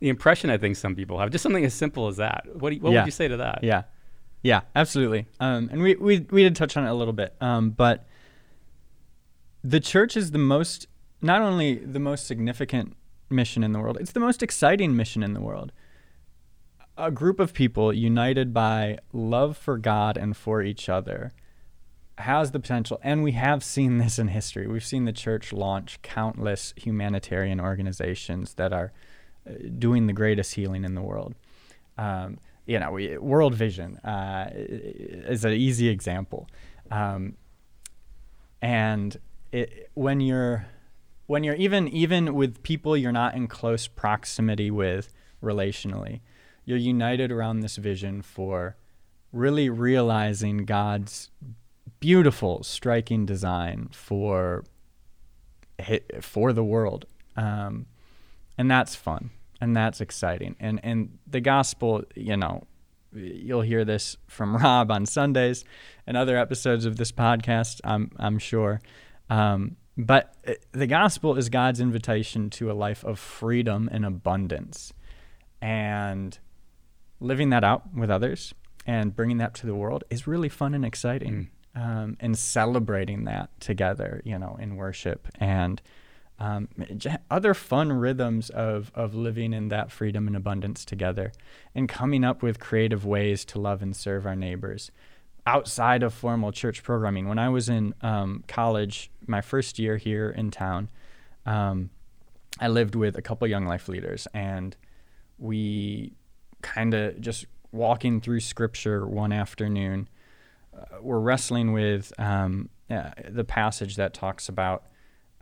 the impression I think some people have. Just something as simple as that. What you, what Yeah. would you say to that? Yeah, yeah, absolutely. Um, and we, we we did touch on it a little bit, um, but the church is the most not only the most significant mission in the world; it's the most exciting mission in the world. A group of people united by love for God and for each other has the potential, and we have seen this in history. We've seen the church launch countless humanitarian organizations that are uh, doing the greatest healing in the world. Um, you know, we, World Vision uh, is an easy example, um, and it, when you're when you're even even with people you're not in close proximity with relationally, you're united around this vision for really realizing God's beautiful, striking design for for the world, um, and that's fun and that's exciting. And and the gospel, you know, you'll hear this from Rob on Sundays and other episodes of this podcast. I'm I'm sure. Um, but uh, the gospel is God's invitation to a life of freedom and abundance, and living that out with others and bringing that to the world is really fun and exciting. Um, and celebrating that together, you know, in worship and um, other fun rhythms of, of living in that freedom and abundance together and coming up with creative ways to love and serve our neighbors outside of formal church programming. When I was in um, college, my first year here in town, um, I lived with a couple young life leaders and we kind of just walking through scripture one afternoon. Uh, we're wrestling with um, uh, the passage that talks about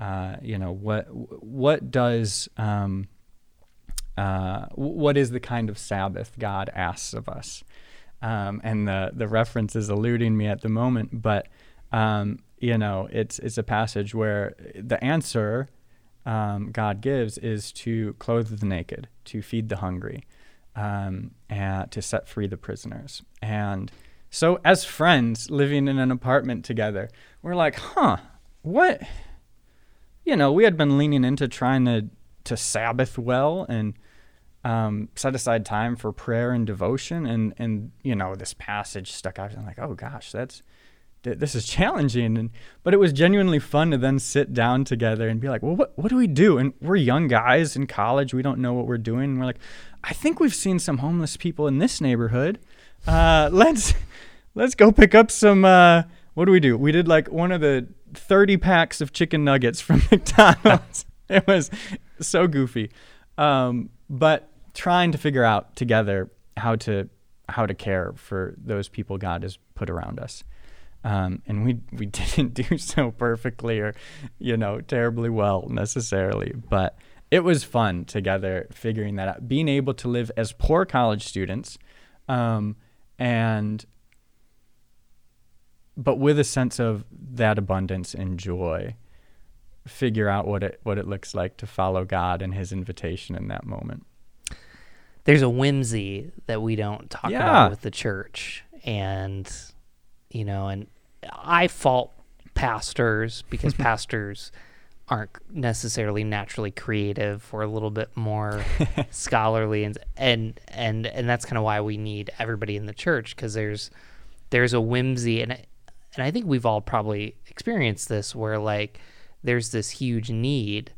uh, you know what what does um, uh, what is the kind of Sabbath God asks of us, um, and the the reference is eluding me at the moment, but um, you know it's it's a passage where the answer um, God gives is to clothe the naked, to feed the hungry, um, and to set free the prisoners, and so as friends living in an apartment together, we're like, huh, what? You know, we had been leaning into trying to to Sabbath well and um, set aside time for prayer and devotion, and and you know, this passage stuck out. I'm like, oh gosh, that's th- this is challenging, and but it was genuinely fun to then sit down together and be like, well, what what do we do? And we're young guys in college, we don't know what we're doing. And we're like, I think we've seen some homeless people in this neighborhood. Uh, let's let's go pick up some. Uh, what do we do? We did like one of the 30 packs of chicken nuggets from McDonald's. it was so goofy. Um, but trying to figure out together how to how to care for those people God has put around us. Um, and we we didn't do so perfectly or you know terribly well necessarily, but it was fun together figuring that out. Being able to live as poor college students, um, and but with a sense of that abundance and joy, figure out what it what it looks like to follow God and His invitation in that moment. there's a whimsy that we don't talk Yeah. about with the church and you know and i fault pastors because pastors aren't necessarily naturally creative or a little bit more scholarly and and and and that's kind of why we need everybody in the church because there's there's a whimsy and and I think we've all probably experienced this where like there's this huge need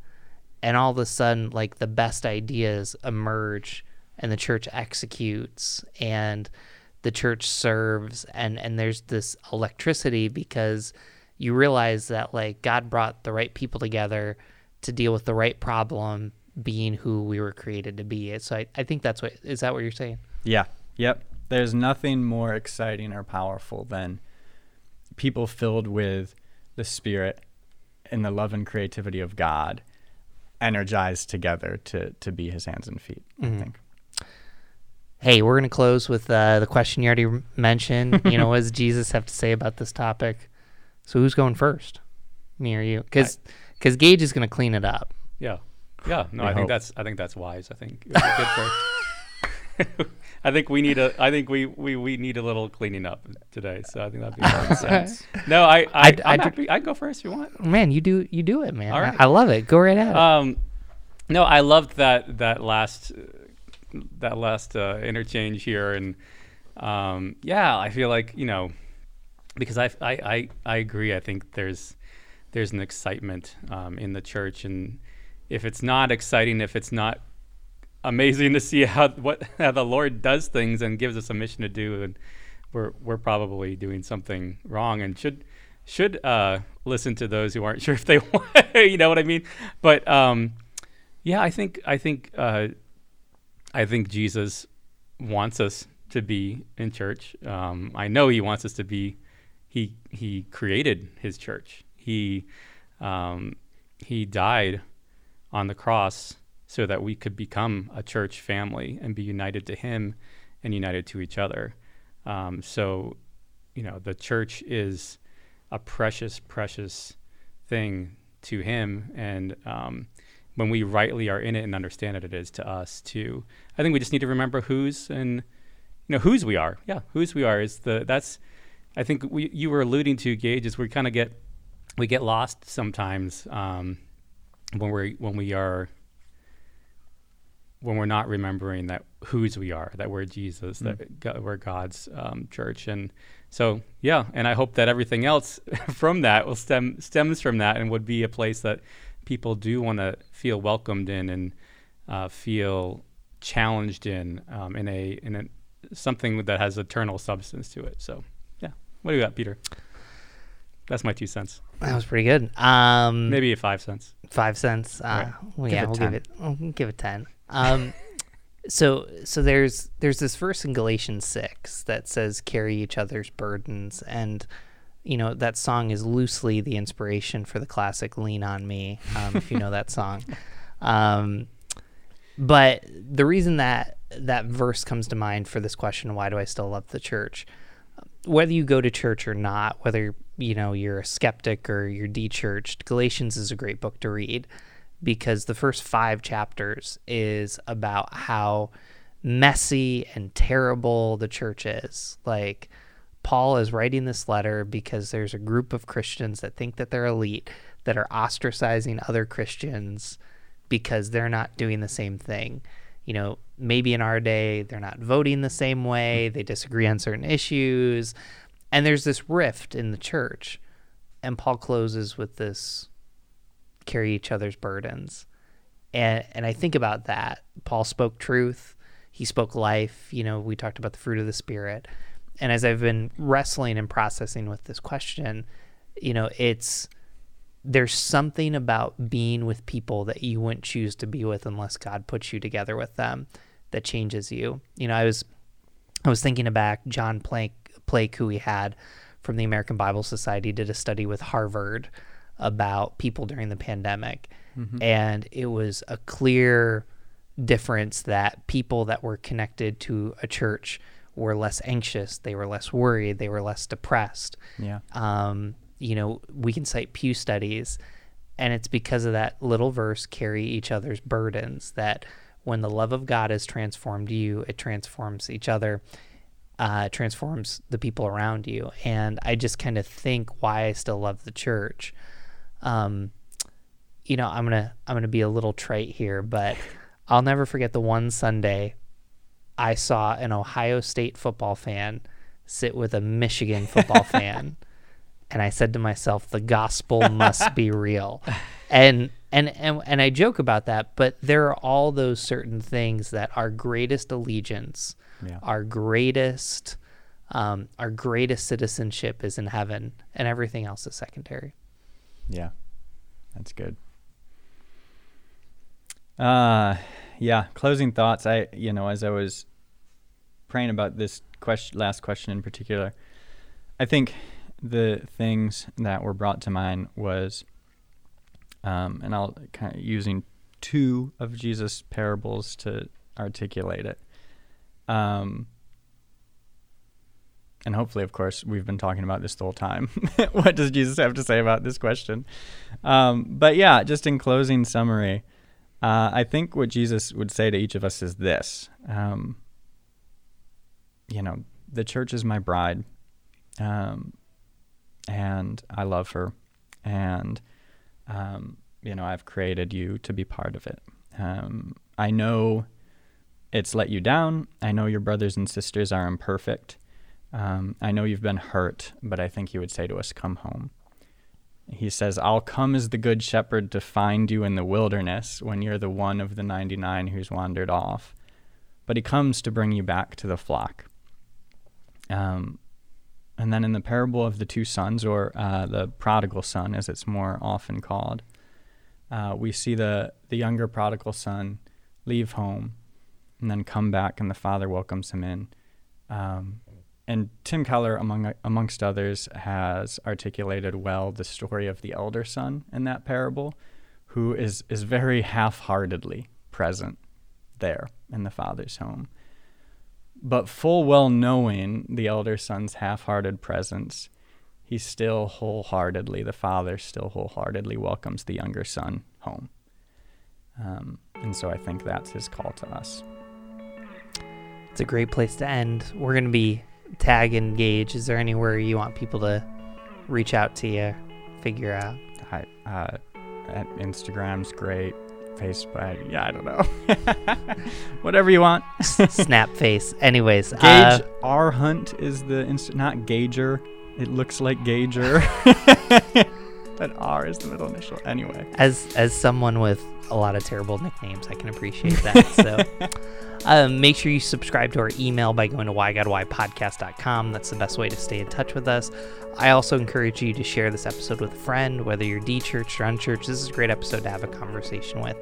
and all of a sudden like the best ideas emerge and the church executes and the church serves and and there's this electricity because you realize that like God brought the right people together to deal with the right problem being who we were created to be. So I, I think that's what is that what you're saying? Yeah. Yep. There's nothing more exciting or powerful than people filled with the Spirit and the love and creativity of God energized together to to be His hands and feet. I think. Hey, we're going to close with uh, the question you already mentioned. you know, what does Jesus have to say about this topic? So who's going first? Me or you? Because because Gage is going to clean it up. Yeah. Yeah. No, We I think hope. that's I think that's wise. I think it would be good for I think we need a. I think we, we, we need a little cleaning up today. So I think that'd be sense. No, I I happy. I go first if you want. Man, you do you do it, man. All I- I love it. Go right ahead. Um, no, I loved that that last that last uh, interchange here, and um, yeah, I feel like you know because I, I I I agree. I think there's there's an excitement um, in the church, and if it's not exciting, if it's not amazing to see how what how the Lord does things and gives us a mission to do, then we're we're probably doing something wrong, and should should uh, listen to those who aren't sure if they want. you know what I mean? But um, yeah, I think I think uh, I think Jesus wants us to be in church. Um, I know He wants us to be. He He created His church. He um, He died on the cross so that we could become a church family and be united to Him and united to each other. Um, so, you know, the church is a precious, precious thing to Him, and um, when we rightly are in it and understand it, it is to us too. I think we just need to remember whose and you know whose we are. Yeah, whose we are is the that's. I think we you were alluding to Gage is we kind of get we get lost sometimes um, when we when we are when we're not remembering that whose we are, that we're Jesus, that God, we're God's um, church, and so yeah, and I hope that everything else from that will stem stems from that and would be a place that people do want to feel welcomed in and uh, feel challenged in um, in a in a something that has eternal substance to it. So yeah, what do you got, Peter? That's my two cents, that was pretty good. Um, maybe a five cents. five cents. Uh, Right. well, Give yeah, it we'll 10. give it. We'll give it ten. Um, so so there's there's this verse in Galatians six that says carry each other's burdens, and you know that song is loosely the inspiration for the classic "Lean on Me," um, if you know that song. Um, but the reason that that verse comes to mind for this question, why do I still love the church? Whether you go to church or not, whether you know you're a skeptic or you're de-churched, Galatians is a great book to read because the first five chapters is about how messy and terrible the church is. Like Paul is writing this letter because there's a group of Christians that think that they're elite that are ostracizing other Christians because they're not doing the same thing. You know, maybe in our day they're not voting the same way, they disagree on certain issues, and there's this rift in the church. And Paul closes with this carry each other's burdens. And and I think about that. Paul spoke truth, he spoke life, you know, we talked about the fruit of the spirit. And as I've been wrestling and processing with this question, you know, it's there's something about being with people that you wouldn't choose to be with unless God puts you together with them that changes you. You know, I was I was thinking back John Plank Plake who we had from the American Bible Society did a study with Harvard about people during the pandemic and it was a clear difference that people that were connected to a church were less anxious, they were less worried, they were less depressed Yeah. um, you know, we can cite Pew studies, and it's because of that little verse, carry each other's burdens, that when the love of God has transformed you, it transforms each other, uh, transforms the people around you. And I just kind of think why I still love the church. Um, you know, I'm gonna I'm gonna be a little trite here, but I'll never forget the one Sunday I saw an Ohio State football fan sit with a Michigan football fan. And I said to myself, the gospel must be real. And, and and and I joke about that, but there are all those certain things that our greatest allegiance, Yeah. our greatest um, our greatest citizenship is in heaven, and everything else is secondary. Yeah, that's good. Uh, yeah. Closing thoughts. I, you know, as I was praying about this question, last question in particular, I think the things that were brought to mind was, um, and I'll kind of using two of Jesus' parables to articulate it. Um, and hopefully, of course, we've been talking about this the whole time. what does Jesus have to say about this question? Um, but yeah, just in closing summary, uh, I think what Jesus would say to each of us is this: um, you know, the church is my bride, um, and I love her, and um, you know, I've created you to be part of it. Um, I know it's let you down. I know your brothers and sisters are imperfect. Um, I know you've been hurt, but I think he would say to us, Come home. He says, I'll come as the good shepherd to find you in the wilderness when you're the one of the 99 who's wandered off. But he comes to bring you back to the flock. Um, and then in the parable of the two sons, or uh, the prodigal son, as it's more often called, uh, we see the, the younger prodigal son leave home and then come back, and the father welcomes him in. Um, and Tim Keller, among amongst others, has articulated well the story of the elder son in that parable, who is is very half-heartedly present there in the father's home, but full well knowing the elder son's half-hearted presence, he still wholeheartedly, the father still wholeheartedly welcomes the younger son home. Um, and so I think that's his call to us. It's a great place to end. We're going to be tag engage. Is there anywhere you want people to reach out to you, figure out? I, uh, Instagram's great. Facebook, yeah, I don't know. Whatever you want. Snap face. Anyways, Gage uh, R Hunt is the inst- not Gager. It looks like Gager, but R is the middle initial. Anyway, as as someone with a lot of terrible nicknames, I can appreciate that. so. Um, make sure you subscribe to our email by going to whygodwhypodcast.com. That's the best way to stay in touch with us. I also encourage you to share this episode with a friend, whether you're de-churched or unchurched. This is a great episode to have a conversation with.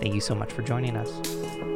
Thank you so much for joining us.